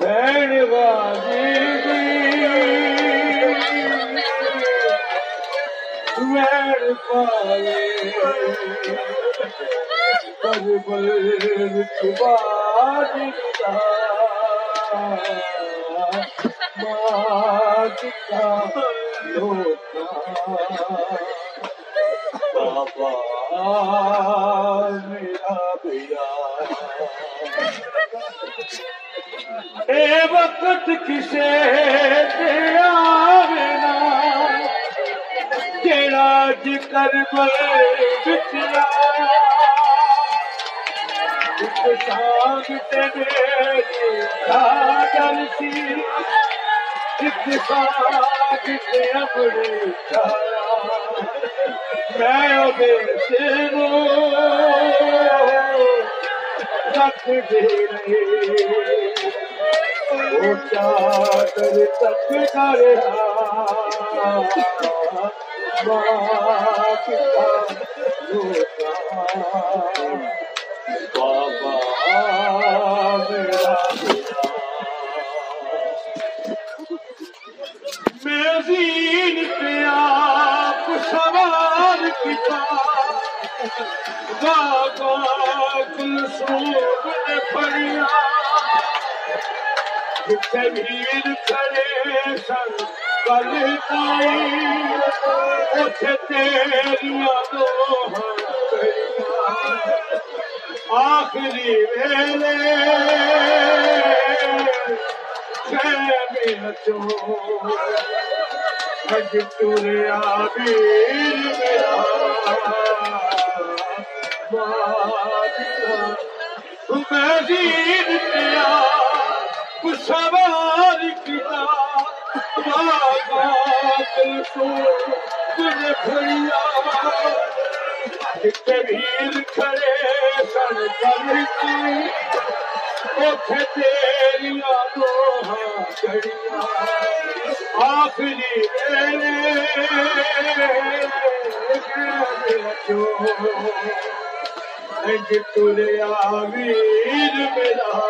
در پائی رو بھیا اے وقت کسے دیا جگہ تے اپنے کچھ میں چار بے تک دے رہے تک کرا بابا میاپ سوار پتا سن کروہیا آخری میرے دو سوار کلا گاتے سر تم کیلیاں تو آخری میرے ویر میرا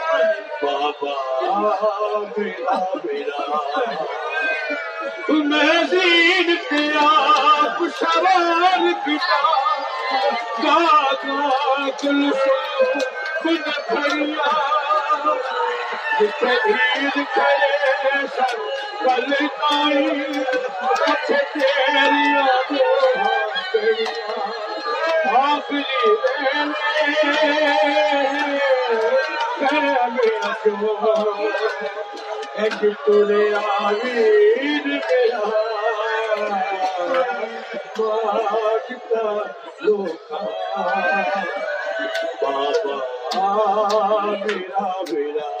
بابا میرا گا گا پیا سو پیا گا جتائی بابری تلیا گیا باج کا بابا میرا میرا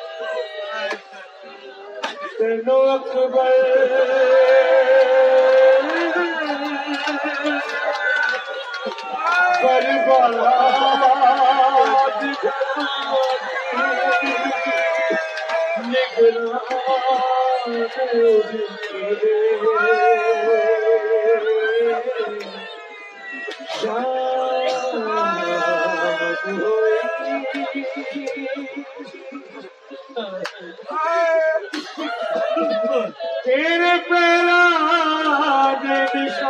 نوک بھری با نا تیرے پیرا دے سا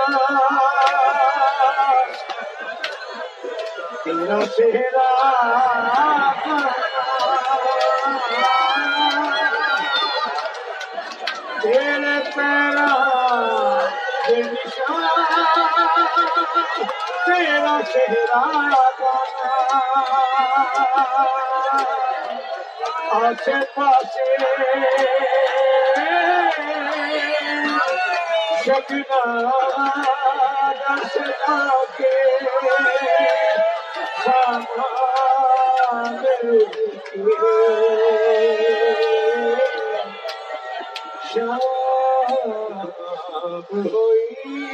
ترا تیرے پیرا دے سرا چہرا دوتا آسے پاسے پاس نشنا کے سامان شام ہوئی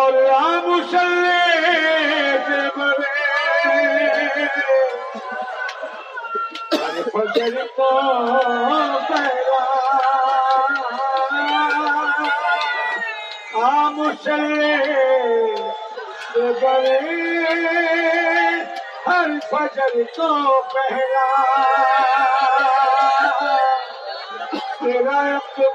اور آب سر فضرو بہنا ہر فضل کو بہنا گلے